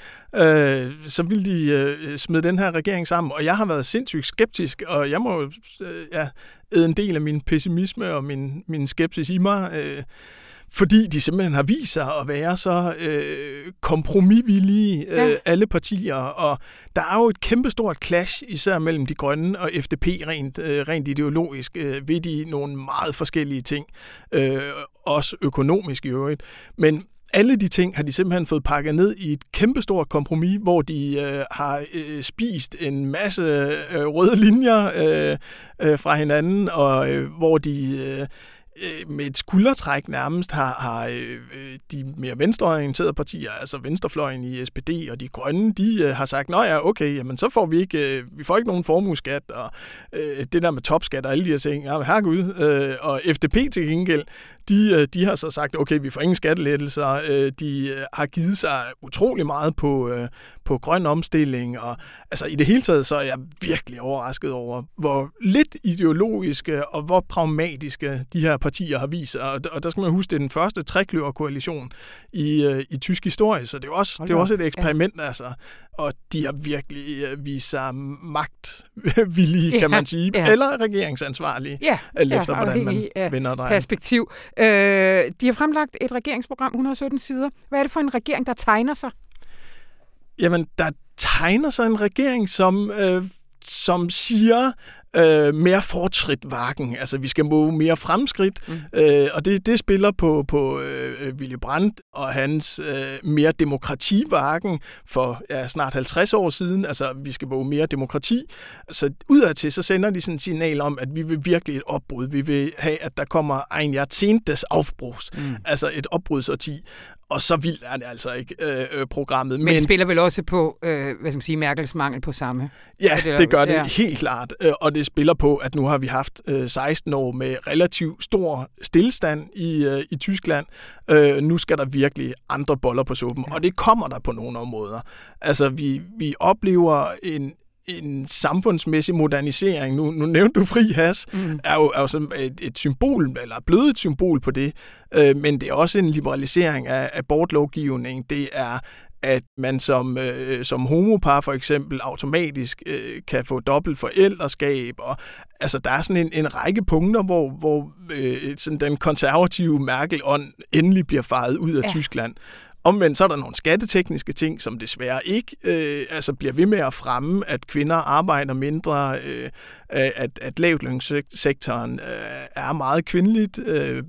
Så ville de smide den her regering sammen. Og jeg har været sindssygt skeptisk, og jeg må ja, æde en del af min pessimisme og min, min skepsis i mig fordi de simpelthen har vist sig at være så øh, kompromisvillige, øh, ja. alle partier. Og der er jo et kæmpestort clash, især mellem de grønne og FDP, rent, øh, rent ideologisk, øh, ved de nogle meget forskellige ting. Øh, også økonomisk i øvrigt. Men alle de ting har de simpelthen fået pakket ned i et kæmpestort kompromis, hvor de øh, har øh, spist en masse øh, røde linjer øh, øh, fra hinanden, og øh, hvor de... Øh, Øh, med et skuldertræk nærmest har, har øh, øh de mere venstreorienterede partier, altså venstrefløjen i SPD og de grønne, de øh, har sagt, nå ja, okay, jamen så får vi ikke, øh, vi får ikke nogen formueskat, og øh, det der med topskat og alle de her ting, ja, herregud, øh, og FDP til gengæld, de, øh, de har så sagt, okay, vi får ingen skattelettelser. Øh, de øh, har givet sig utrolig meget på, på grøn omstilling, og altså i det hele taget, så er jeg virkelig overrasket over, hvor lidt ideologiske og hvor pragmatiske de her partier har vist Og, og der skal man huske, det er den første trekløverkoalition i, i tysk historie, så det er også, det er også et eksperiment, ja. altså. Og de har virkelig vist sig magtvillige, kan ja, man sige, ja. eller regeringsansvarlige, ja, alt efter, ja, hvordan man vender dig. Perspektiv. Øh, de har fremlagt et regeringsprogram, 117 sider. Hvad er det for en regering, der tegner sig? Jamen, der tegner sig en regering, som, øh, som siger, øh, mere fortrit vakken. Altså, vi skal måge mere fremskridt, mm. øh, og det, det spiller på, på øh, Willy Brandt og hans øh, mere demokrativakken for ja, snart 50 år siden. Altså, vi skal måge mere demokrati. Så udadtil, så sender de sådan et signal om, at vi vil virkelig et opbrud. Vi vil have, at der kommer en jahrzehntes Aufbruchs, mm. altså et opbrudsårti og så vildt er det altså ikke øh, øh, programmet. Men, men det spiller vel også på, øh, hvad skal man sige, Merkels mangel på samme? Ja, det, det gør det ja. helt klart. Øh, og det spiller på, at nu har vi haft øh, 16 år med relativt stor stillestand i, øh, i Tyskland. Øh, nu skal der virkelig andre boller på suppen, ja. og det kommer der på nogle områder. Altså, vi, vi oplever en, en samfundsmæssig modernisering, nu, nu nævnte du fri has, mm. er jo, er jo et, et symbol, eller blevet et symbol på det, øh, men det er også en liberalisering af abortlovgivning, det er at man som, øh, som homopar for eksempel automatisk øh, kan få dobbelt forældreskab. Og, altså, der er sådan en, en række punkter, hvor, hvor øh, sådan den konservative Merkel-ånd endelig bliver faret ud af ja. Tyskland. Omvendt så er der nogle skattetekniske ting, som desværre ikke øh, altså bliver ved med at fremme, at kvinder arbejder mindre, øh, at, at lavtlønssektoren øh, er meget kvindeligt øh,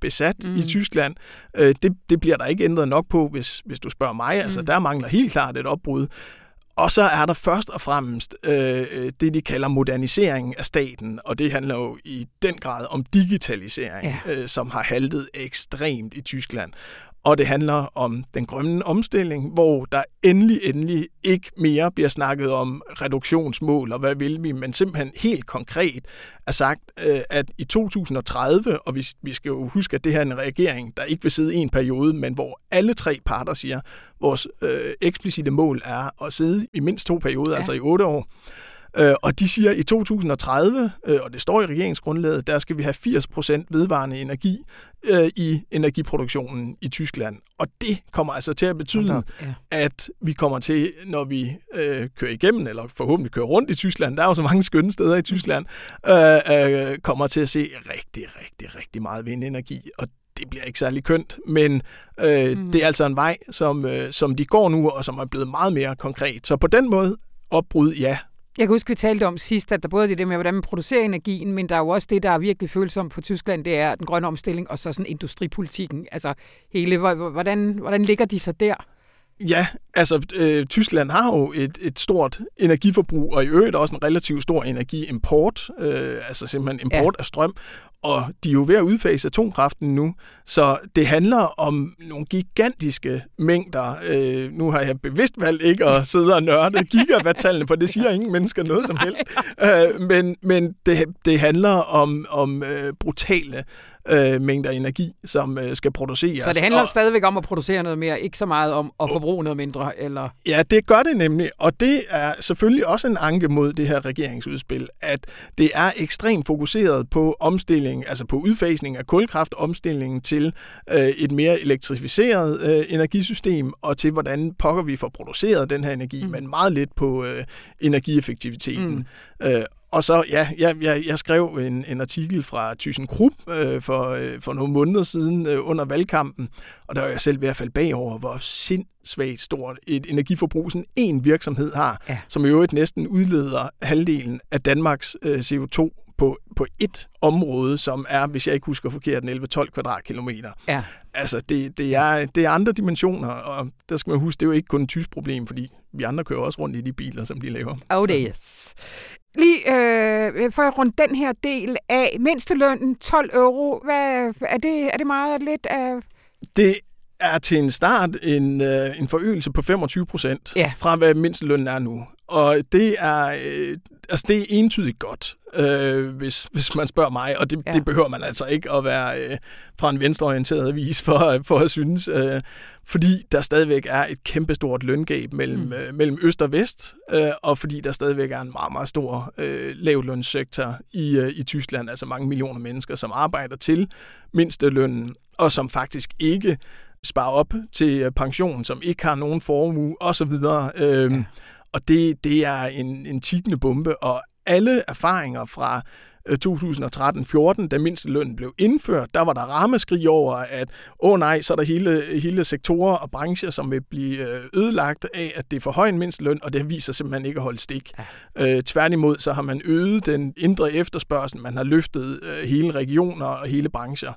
besat mm. i Tyskland. Øh, det, det bliver der ikke ændret nok på, hvis, hvis du spørger mig. Altså, mm. der mangler helt klart et opbrud. Og så er der først og fremmest øh, det, de kalder modernisering af staten, og det handler jo i den grad om digitalisering, ja. øh, som har haltet ekstremt i Tyskland og det handler om den grønne omstilling, hvor der endelig, endelig ikke mere bliver snakket om reduktionsmål og hvad vil vi, men simpelthen helt konkret er sagt, øh, at i 2030, og vi, vi skal jo huske, at det her er en regering, der ikke vil sidde i en periode, men hvor alle tre parter siger, at vores øh, eksplicite mål er at sidde i mindst to perioder, ja. altså i otte år, Øh, og de siger, at i 2030, øh, og det står i regeringsgrundlaget, der skal vi have 80% vedvarende energi øh, i energiproduktionen i Tyskland. Og det kommer altså til at betyde, ja. at vi kommer til, når vi øh, kører igennem, eller forhåbentlig kører rundt i Tyskland, der er jo så mange skønne steder i Tyskland, øh, øh, kommer til at se rigtig, rigtig, rigtig meget vindenergi. Og det bliver ikke særlig kønt, men øh, mm. det er altså en vej, som, øh, som de går nu, og som er blevet meget mere konkret. Så på den måde, opbrud, ja, jeg kan huske, vi talte om sidst, at der både er det med, hvordan man producerer energien, men der er jo også det, der er virkelig følsomt for Tyskland, det er den grønne omstilling og så sådan industripolitikken. Altså hele, hvordan, hvordan ligger de så der? Ja, altså øh, Tyskland har jo et, et stort energiforbrug, og i øvrigt også en relativt stor energiimport, øh, altså simpelthen import ja. af strøm, og de er jo ved at udfase atomkraften nu, så det handler om nogle gigantiske mængder. Øh, nu har jeg bevidst valgt ikke at sidde og nørde gigawatt-tallene, for det siger ingen mennesker noget som helst. Øh, men men det, det handler om, om øh, brutale øh, mængder energi, som øh, skal produceres. Så det handler og, stadigvæk om at producere noget mere, ikke så meget om at forbruge noget mindre? Eller? Ja, det gør det nemlig, og det er selvfølgelig også en anke mod det her regeringsudspil, at det er ekstremt fokuseret på omstilling, altså på udfasning af kulkraft, omstillingen til øh, et mere elektrificeret øh, energisystem, og til hvordan pokker vi får produceret den her energi, mm. men meget lidt på øh, energieffektiviteten. Mm. Øh, og så, ja, jeg, jeg, jeg skrev en, en artikel fra Thyssen Krupp øh, for, øh, for nogle måneder siden øh, under valgkampen, og der var jeg selv ved at falde bagover, hvor sindssygt stort et energiforbrug sådan en virksomhed har, ja. som i øvrigt næsten udleder halvdelen af Danmarks øh, CO2 på, på et område, som er, hvis jeg ikke husker forkert, 11-12 kvadratkilometer. Ja. Altså, det, det, er, det er andre dimensioner, og der skal man huske, det er jo ikke kun et tysk problem, fordi vi andre kører også rundt i de biler, som de laver. Oh, det yes. Lige øh, for at runde den her del af mindstelønnen, 12 euro, hvad, er, det, er det meget lidt af... Det er til en start en, øh, en forøgelse på 25 procent ja. fra, hvad mindstelønnen er nu. Og det er, øh, altså det er entydigt godt, øh, hvis, hvis man spørger mig, og det, ja. det behøver man altså ikke at være øh, fra en venstreorienteret avis for, for at synes, øh, fordi der stadigvæk er et kæmpestort løngab mellem, mm. øh, mellem øst og vest, øh, og fordi der stadigvæk er en meget, meget stor øh, lavlønssektor i, øh, i Tyskland, altså mange millioner mennesker, som arbejder til mindstelønnen, og som faktisk ikke sparer op til øh, pension, som ikke har nogen formue osv., øh, ja og det, det er en, en tikkende bombe, og alle erfaringer fra 2013-14, øh, da mindstelønnen blev indført, der var der rammeskrig over, at åh nej, så er der hele, hele sektorer og brancher, som vil blive øh, ødelagt af, at det er for høj en mindsteløn, og det viser simpelthen ikke at holde stik. Ja. Øh, tværtimod, så har man øget den indre efterspørgsel, man har løftet øh, hele regioner og hele brancher.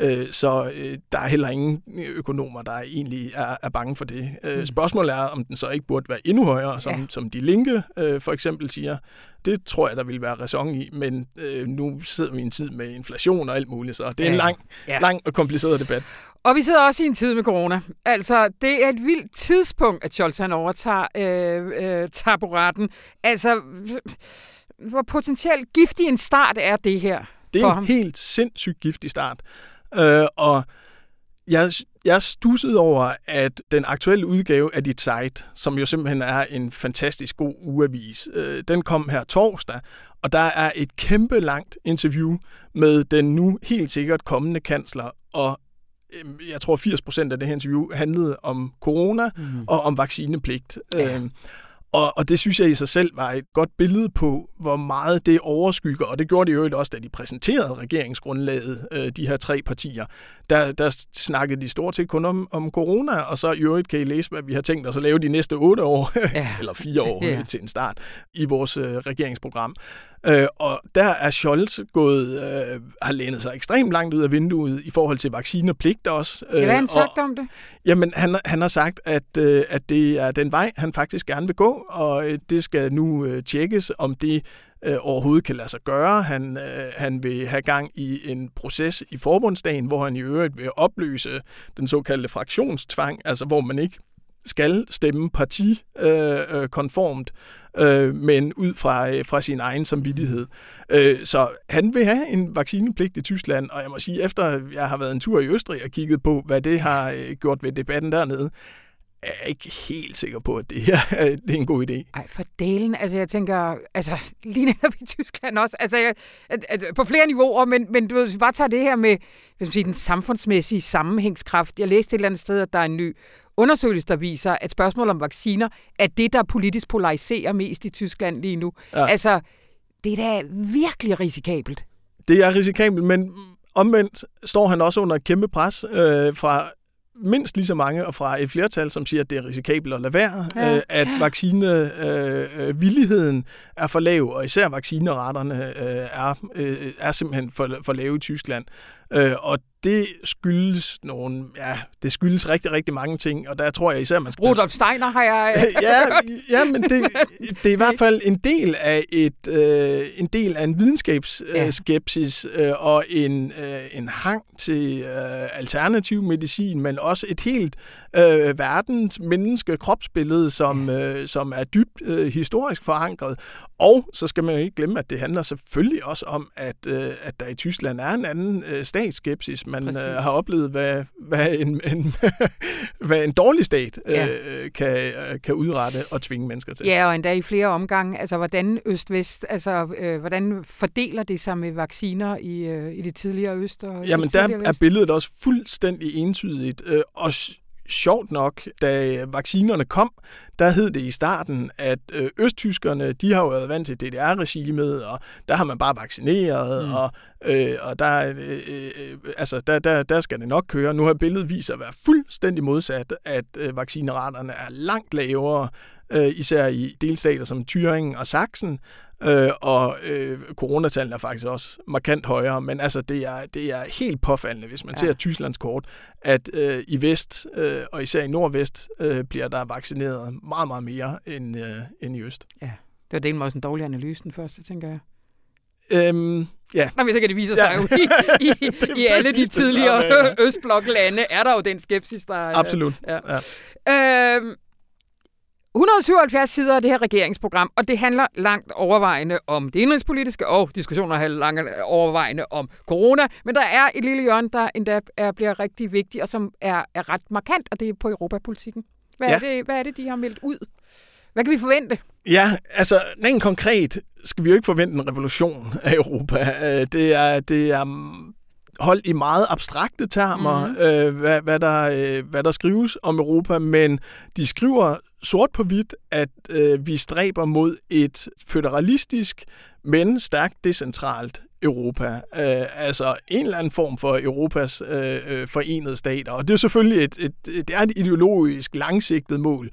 Øh, så øh, der er heller ingen økonomer, der egentlig er, er bange for det. Øh, mm. Spørgsmålet er, om den så ikke burde være endnu højere, som, ja. som de linke øh, for eksempel siger. Det tror jeg, der vil være ræson i, men øh, nu sidder vi i en tid med inflation og alt muligt, så det er ja. en lang, ja. lang og kompliceret debat. Og vi sidder også i en tid med corona. Altså, det er et vildt tidspunkt, at Scholz han overtager øh, øh, taburetten. Altså, hvor potentielt giftig en start er det her Det er en helt sindssygt giftig start. Øh, og jeg, jeg stussede over, at den aktuelle udgave af dit site, som jo simpelthen er en fantastisk god ugeavis, øh, den kom her torsdag, og der er et kæmpe langt interview med den nu helt sikkert kommende kansler, og øh, jeg tror 80 procent af det her interview handlede om corona mm. og om vaccinepligt. Ja. Øh, og, og det synes jeg i sig selv var et godt billede på, hvor meget det overskygger, og det gjorde de jo også, da de præsenterede regeringsgrundlaget, øh, de her tre partier. Der, der snakkede de stort set kun om, om corona, og så i øvrigt kan I læse, hvad vi har tænkt os at lave de næste otte år, ja. eller fire år ja. til en start, i vores øh, regeringsprogram. Øh, og der er Scholz gået, øh, har lænet sig ekstremt langt ud af vinduet i forhold til vaccinepligt også. Øh, Hvad har han sagt og, om det? Jamen, han, han har sagt, at, øh, at det er den vej, han faktisk gerne vil gå, og øh, det skal nu øh, tjekkes, om det øh, overhovedet kan lade sig gøre. Han, øh, han vil have gang i en proces i forbundsdagen, hvor han i øvrigt vil opløse den såkaldte fraktionstvang, altså hvor man ikke skal stemme partikonformt, øh, øh, øh, men ud fra, øh, fra sin egen samvittighed. Øh, så han vil have en vaccinepligt i Tyskland, og jeg må sige, efter jeg har været en tur i Østrig og kigget på, hvad det har øh, gjort ved debatten dernede, er jeg ikke helt sikker på, at det her det er en god idé. Ej, for delen. Altså, jeg tænker, altså, lige netop i Tyskland også, altså, jeg, at, at, på flere niveauer, men, men du ved, hvis vi bare tager det her med hvis man siger, den samfundsmæssige sammenhængskraft. Jeg læste et eller andet sted, at der er en ny undersøgelse, der viser, at spørgsmål om vacciner er det, der politisk polariserer mest i Tyskland lige nu. Ja. Altså, det er da virkelig risikabelt. Det er risikabelt, men omvendt står han også under et kæmpe pres øh, fra mindst lige så mange, og fra et flertal, som siger, at det er risikabelt at lade være, ja. øh, at vaccinevilligheden øh, er for lav, og især vaccineretterne øh, er, øh, er simpelthen for, for lave i Tyskland. Øh, og det skyldes nogle, ja, det skyldes rigtig, rigtig mange ting, og der tror jeg især, man skal... Rudolf Steiner har jeg... ja, ja, men det, det er i hvert fald en del af et øh, en del af en videnskabsskepsis øh, og en, øh, en hang til øh, alternativ medicin, men også et helt øh, verdens menneske kropsbillede, som, øh, som er dybt øh, historisk forankret. Og så skal man jo ikke glemme, at det handler selvfølgelig også om, at, øh, at der i Tyskland er en anden øh, statsskepsis. Man øh, har oplevet, hvad, hvad, en, en, hvad en dårlig stat øh, ja. kan, øh, kan udrette og tvinge mennesker til. Ja, og endda i flere omgange. Altså, hvordan øst-vest, altså, øh, hvordan fordeler det sig med vacciner i, øh, i det tidligere øst og Jamen, der er billedet også fuldstændig entydigt. Øh, og sjovt nok, da vaccinerne kom, der hed det i starten, at øh, østtyskerne, de har jo været vant til DDR-regimet, og der har man bare vaccineret, mm. og, øh, og der, øh, øh, altså, der, der, der skal det nok køre. Nu har billedet vist at være fuldstændig modsat, at øh, vaccineraterne er langt lavere, øh, især i delstater som Thüringen og Sachsen, Øh, og øh, coronatallene er faktisk også markant højere, men altså det er, det er helt påfaldende, hvis man ja. ser Tysklands kort, at øh, i vest, øh, og især i nordvest, øh, bliver der vaccineret meget, meget mere end, øh, end i øst. Ja, det var det også en dårlig analyse den første, tænker jeg. Øhm, ja. Nå, men så kan det vise sig ja. i, i, det, i alle de tidligere østbloklande, er der jo den skepsis, der... Absolut. Ja. Ja. Øhm, 177 sider af det her regeringsprogram, og det handler langt overvejende om det indrigspolitiske, og diskussioner har langt overvejende om corona, men der er et lille hjørne, der endda er, bliver rigtig vigtigt, og som er, er ret markant, og det er på europapolitikken. Hvad, ja. er det, hvad er det, de har meldt ud? Hvad kan vi forvente? Ja, altså rent konkret skal vi jo ikke forvente en revolution af Europa. Øh, det er, det er holdt i meget abstrakte termer, mm-hmm. øh, hvad, hvad, der, øh, hvad der skrives om Europa, men de skriver sort på hvidt, at øh, vi stræber mod et føderalistisk, men stærkt decentralt Europa. Øh, altså en eller anden form for Europas øh, øh forenede stater. Og det er selvfølgelig et, et, et, det er et ideologisk langsigtet mål.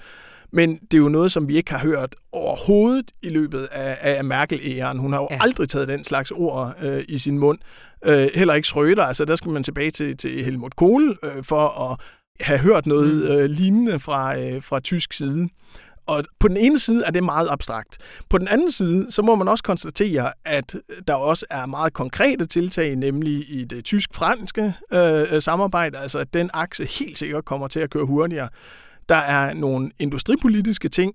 Men det er jo noget, som vi ikke har hørt overhovedet i løbet af, af Merkel-æren. Hun har jo ja. aldrig taget den slags ord øh, i sin mund. Øh, heller ikke Schröder. Altså, der skal man tilbage til, til Helmut Kohl øh, for at have hørt noget mm. øh, lignende fra, øh, fra tysk side. Og på den ene side er det meget abstrakt. På den anden side, så må man også konstatere, at der også er meget konkrete tiltag, nemlig i det tysk-franske øh, samarbejde, altså at den akse helt sikkert kommer til at køre hurtigere. Der er nogle industripolitiske ting,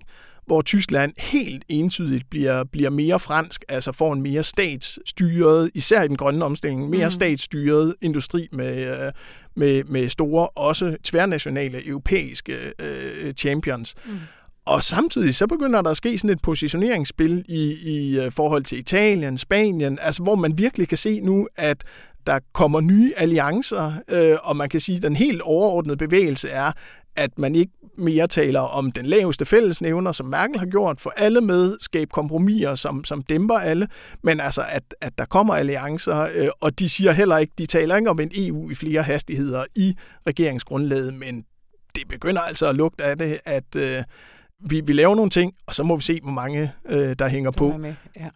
hvor Tyskland helt entydigt bliver, bliver mere fransk, altså får en mere statsstyret, især i den grønne omstilling, mere mm. statsstyret industri med, øh, med, med store, også tværnationale europæiske øh, champions. Mm. Og samtidig så begynder der at ske sådan et positioneringsspil i, i øh, forhold til Italien, Spanien, altså hvor man virkelig kan se nu, at der kommer nye alliancer, øh, og man kan sige, at den helt overordnede bevægelse er, at man ikke mere taler om den laveste fællesnævner, som Merkel har gjort, for alle med, skabe kompromiser, som, som dæmper alle, men altså, at, at der kommer alliancer, øh, og de siger heller ikke, de taler ikke om en EU i flere hastigheder i regeringsgrundlaget, men det begynder altså at lugte af det, at øh, vi, vi laver nogle ting, og så må vi se, hvor mange øh, der hænger på. Med. Ja.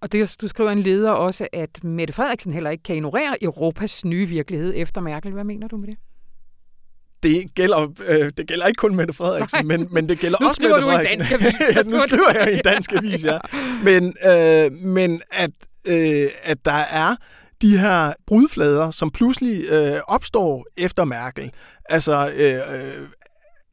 Og det, du skriver en leder også, at Mette Frederiksen heller ikke kan ignorere Europas nye virkelighed efter Merkel. Hvad mener du med det? Det gælder, øh, det gælder ikke kun Mette Frederiksen, men, men det gælder også Mette Frederiksen. Nu skriver du i dansk avis. ja, nu skriver jeg i dansk avis, ja. Men, øh, men at, øh, at der er de her brudflader, som pludselig øh, opstår efter Merkel. Altså, øh, øh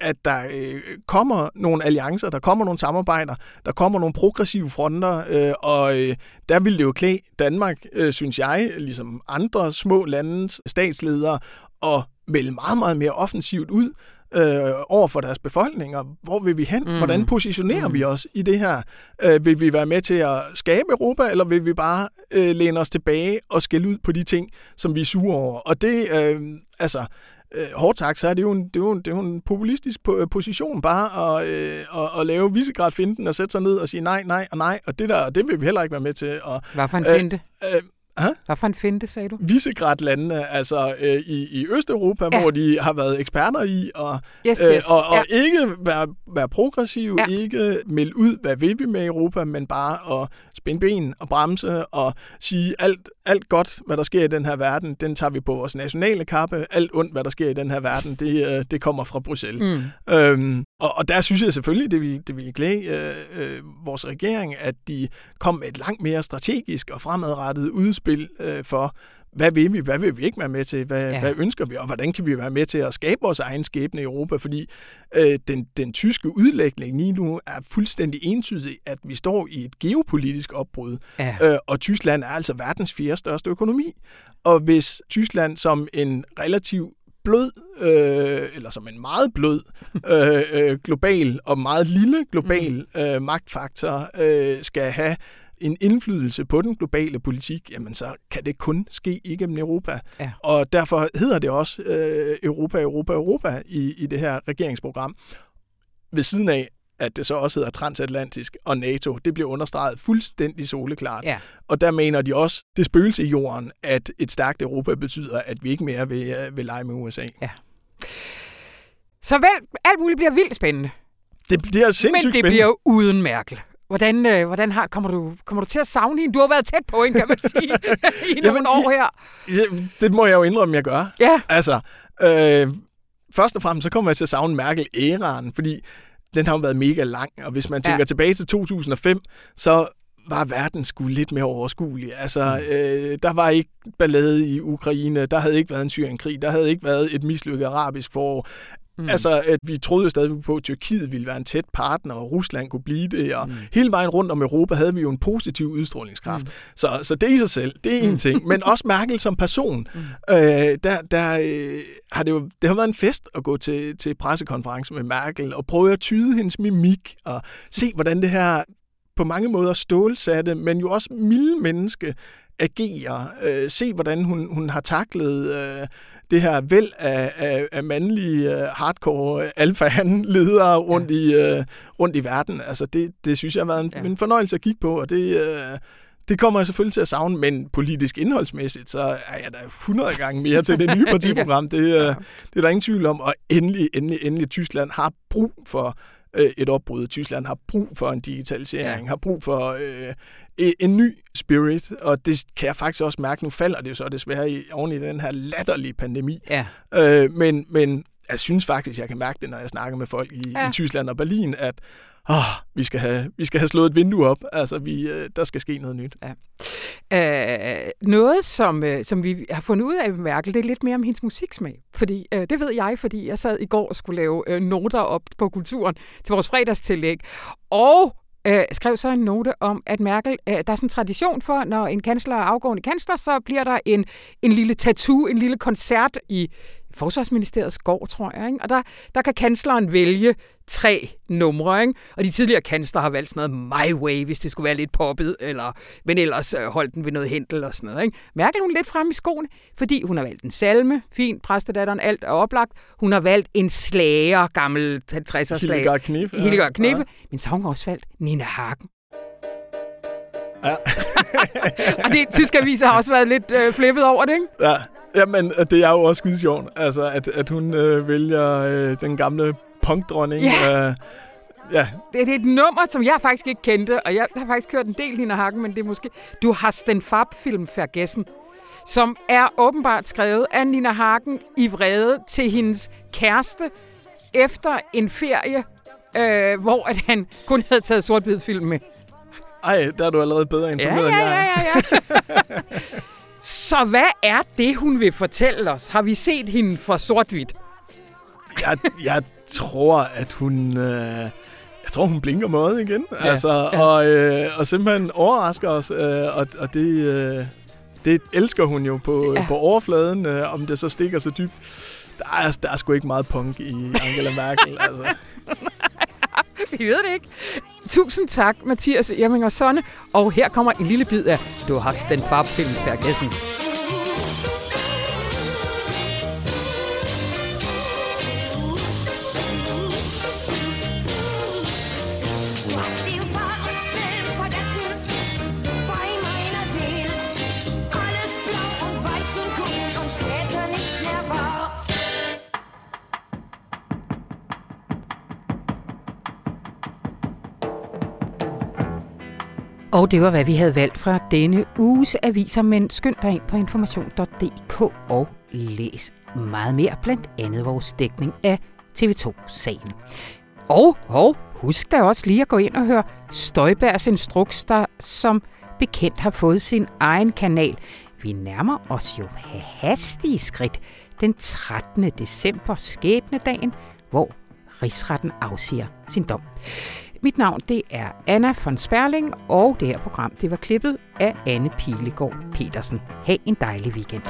at der øh, kommer nogle alliancer, der kommer nogle samarbejder, der kommer nogle progressive fronter, øh, og øh, der vil det jo klæde Danmark, øh, synes jeg, ligesom andre små landes statsledere, at melde meget, meget mere offensivt ud øh, over for deres befolkninger. Hvor vil vi hen? Mm. Hvordan positionerer mm. vi os i det her? Øh, vil vi være med til at skabe Europa, eller vil vi bare øh, læne os tilbage og skælde ud på de ting, som vi er sure over? Og det, øh, altså, øh, hårdt sagt, så er det jo en, det er jo en, det er jo en populistisk position bare at, øh, at, at lave Visegrad-finden og sætte sig ned og sige nej, nej og nej, og det der, det vil vi heller ikke være med til. Og, Hvad for en finte? Øh, Aha. Hvad for en finte, sagde du? Visegrad-landene, altså øh, i, i Østeuropa, ja. hvor de har været eksperter i at yes, øh, yes. og, og ja. ikke være, være progressive, ja. ikke melde ud, hvad vil vi med Europa, men bare at spænde ben og bremse og sige alt, alt godt, hvad der sker i den her verden, den tager vi på vores nationale kappe. Alt ondt, hvad der sker i den her verden, det, øh, det kommer fra Bruxelles. Mm. Øhm, og, og der synes jeg selvfølgelig, det vil, det vil glæde øh, øh, vores regering, at de kom med et langt mere strategisk og fremadrettet udspil øh, for, hvad vil vi, hvad vil vi ikke være med til, hvad, ja. hvad ønsker vi, og hvordan kan vi være med til at skabe vores egen skæbne i Europa, fordi øh, den, den tyske udlægning lige nu er fuldstændig entydig, at vi står i et geopolitisk opbrud, ja. øh, og Tyskland er altså verdens fjerde største økonomi, og hvis Tyskland som en relativ blød, øh, eller som en meget blød øh, øh, global og meget lille global mm. øh, magtfaktor øh, skal have en indflydelse på den globale politik, jamen så kan det kun ske igennem Europa. Ja. Og derfor hedder det også øh, Europa, Europa, Europa i, i det her regeringsprogram. Ved siden af, at det så også hedder transatlantisk og NATO. Det bliver understreget fuldstændig soleklart. Ja. Og der mener de også, det spøgelse i jorden, at et stærkt Europa betyder, at vi ikke mere vil, øh, vil lege med USA. Ja. Så vel, alt muligt bliver vildt spændende. Det bliver sindssygt Men det spændende. bliver uden Merkel. Hvordan, øh, hvordan har, kommer, du, kommer du til at savne hende? Du har været tæt på hende, kan man sige, i nogle Jamen, år her. Ja, det må jeg jo indrømme, jeg gør. Ja. Altså, øh, først og fremmest, så kommer jeg til at savne Merkel-æraen, fordi den har jo været mega lang, og hvis man tænker ja. tilbage til 2005, så var verden skulle lidt mere overskuelig. Altså, mm. øh, der var ikke ballade i Ukraine, der havde ikke været en Syrienkrig, der havde ikke været et mislykket arabisk forår. Mm. Altså, at vi troede jo stadig på, at Tyrkiet ville være en tæt partner, og Rusland kunne blive det, og mm. hele vejen rundt om Europa havde vi jo en positiv udstrålingskraft. Mm. Så, så det i sig selv, det er en mm. ting. Men også Merkel som person. Mm. Øh, der der øh, har det jo det har været en fest at gå til, til pressekonference med Merkel, og prøve at tyde hendes mimik, og se, hvordan det her på mange måder stålsatte, men jo også milde menneske agerer. Øh, se, hvordan hun, hun har taklet øh, det her væld af, af, af mandlige uh, hardcore alfa-ledere rundt, ja. i, uh, rundt i verden. Altså det, det synes jeg har været en, ja. en fornøjelse at kigge på, og det, uh, det kommer jeg selvfølgelig til at savne, men politisk indholdsmæssigt, så er jeg da 100 gange mere til det nye partiprogram. Det, uh, ja. det er der ingen tvivl om, og endelig, endelig, endelig Tyskland har brug for et opbrud. Tyskland har brug for en digitalisering, ja. har brug for øh, en ny spirit, og det kan jeg faktisk også mærke. Nu falder det så desværre i, oven i den her latterlige pandemi. Ja. Øh, men, men jeg synes faktisk, jeg kan mærke det, når jeg snakker med folk i, ja. i Tyskland og Berlin, at oh, vi, skal have, vi skal have slået et vindue op. Altså, vi, øh, der skal ske noget nyt. Ja. Øh, noget, som, øh, som vi har fundet ud af med Merkel, det er lidt mere om hendes musiksmag. Fordi, øh, det ved jeg, fordi jeg sad i går og skulle lave øh, noter op på kulturen til vores fredagstillæg. Og øh, skrev så en note om, at Merkel, øh, der er sådan en tradition for, når en kansler er afgående kansler, så bliver der en, en lille tattoo, en lille koncert i Forsvarsministeriets gård, tror jeg. Ikke? Og der, der kan kansleren vælge tre numre, ikke? og de tidligere kansler har valgt sådan noget My Way, hvis det skulle være lidt poppet, eller, men ellers øh, holdt den ved noget hentel og sådan noget. Ikke? Merkel hun lidt frem i skoene, fordi hun har valgt en salme, fint, præstedatteren, alt er oplagt. Hun har valgt en slager, gammel 50'er slager. Hildegard Kniffe. Hildegard Kniffe, ja. men så har hun også valgt Nina Hagen. Ja. og det tyske aviser har også været lidt øh, flippet over det, ikke? Ja, Jamen, det er jo også skide sjovt, altså, at, at hun øh, vælger øh, den gamle punkdronning. Ja. Øh, ja. Det, det er et nummer, som jeg faktisk ikke kendte, og jeg har faktisk kørt en del Nina Hagen, men det er måske... Du har Sten Fab-film Fergessen, som er åbenbart skrevet af Nina Hagen i vrede til hendes kæreste efter en ferie, øh, hvor at han kun havde taget sort film med. Ej, der er du allerede bedre informeret ja, ja, ja, ja, ja. Så hvad er det, hun vil fortælle os? Har vi set hende for sort-hvidt? jeg, jeg tror, at hun... Øh, jeg tror, hun blinker måde igen. Ja, altså, ja. Og, øh, og simpelthen overrasker os. Øh, og, og det, øh, det elsker hun jo på, ja. på overfladen, øh, om det så stikker så dybt. Der er, der er sgu ikke meget punk i Angela Merkel. altså. Vi ved det ikke. Tusind tak, Mathias Irming og Sonne. Og her kommer en lille bid af Du har den farbfilm, Færgessen. Og det var, hvad vi havde valgt fra denne uges aviser, men skynd dig ind på information.dk og læs meget mere, blandt andet vores dækning af TV2-sagen. Og, og husk da også lige at gå ind og høre Støjbergs Instruks, der som bekendt har fået sin egen kanal. Vi nærmer os jo hastige skridt den 13. december, skæbnedagen, hvor rigsretten afsiger sin dom. Mit navn det er Anna von Sperling, og det her program det var klippet af Anne Pilegaard Petersen. Ha' en dejlig weekend.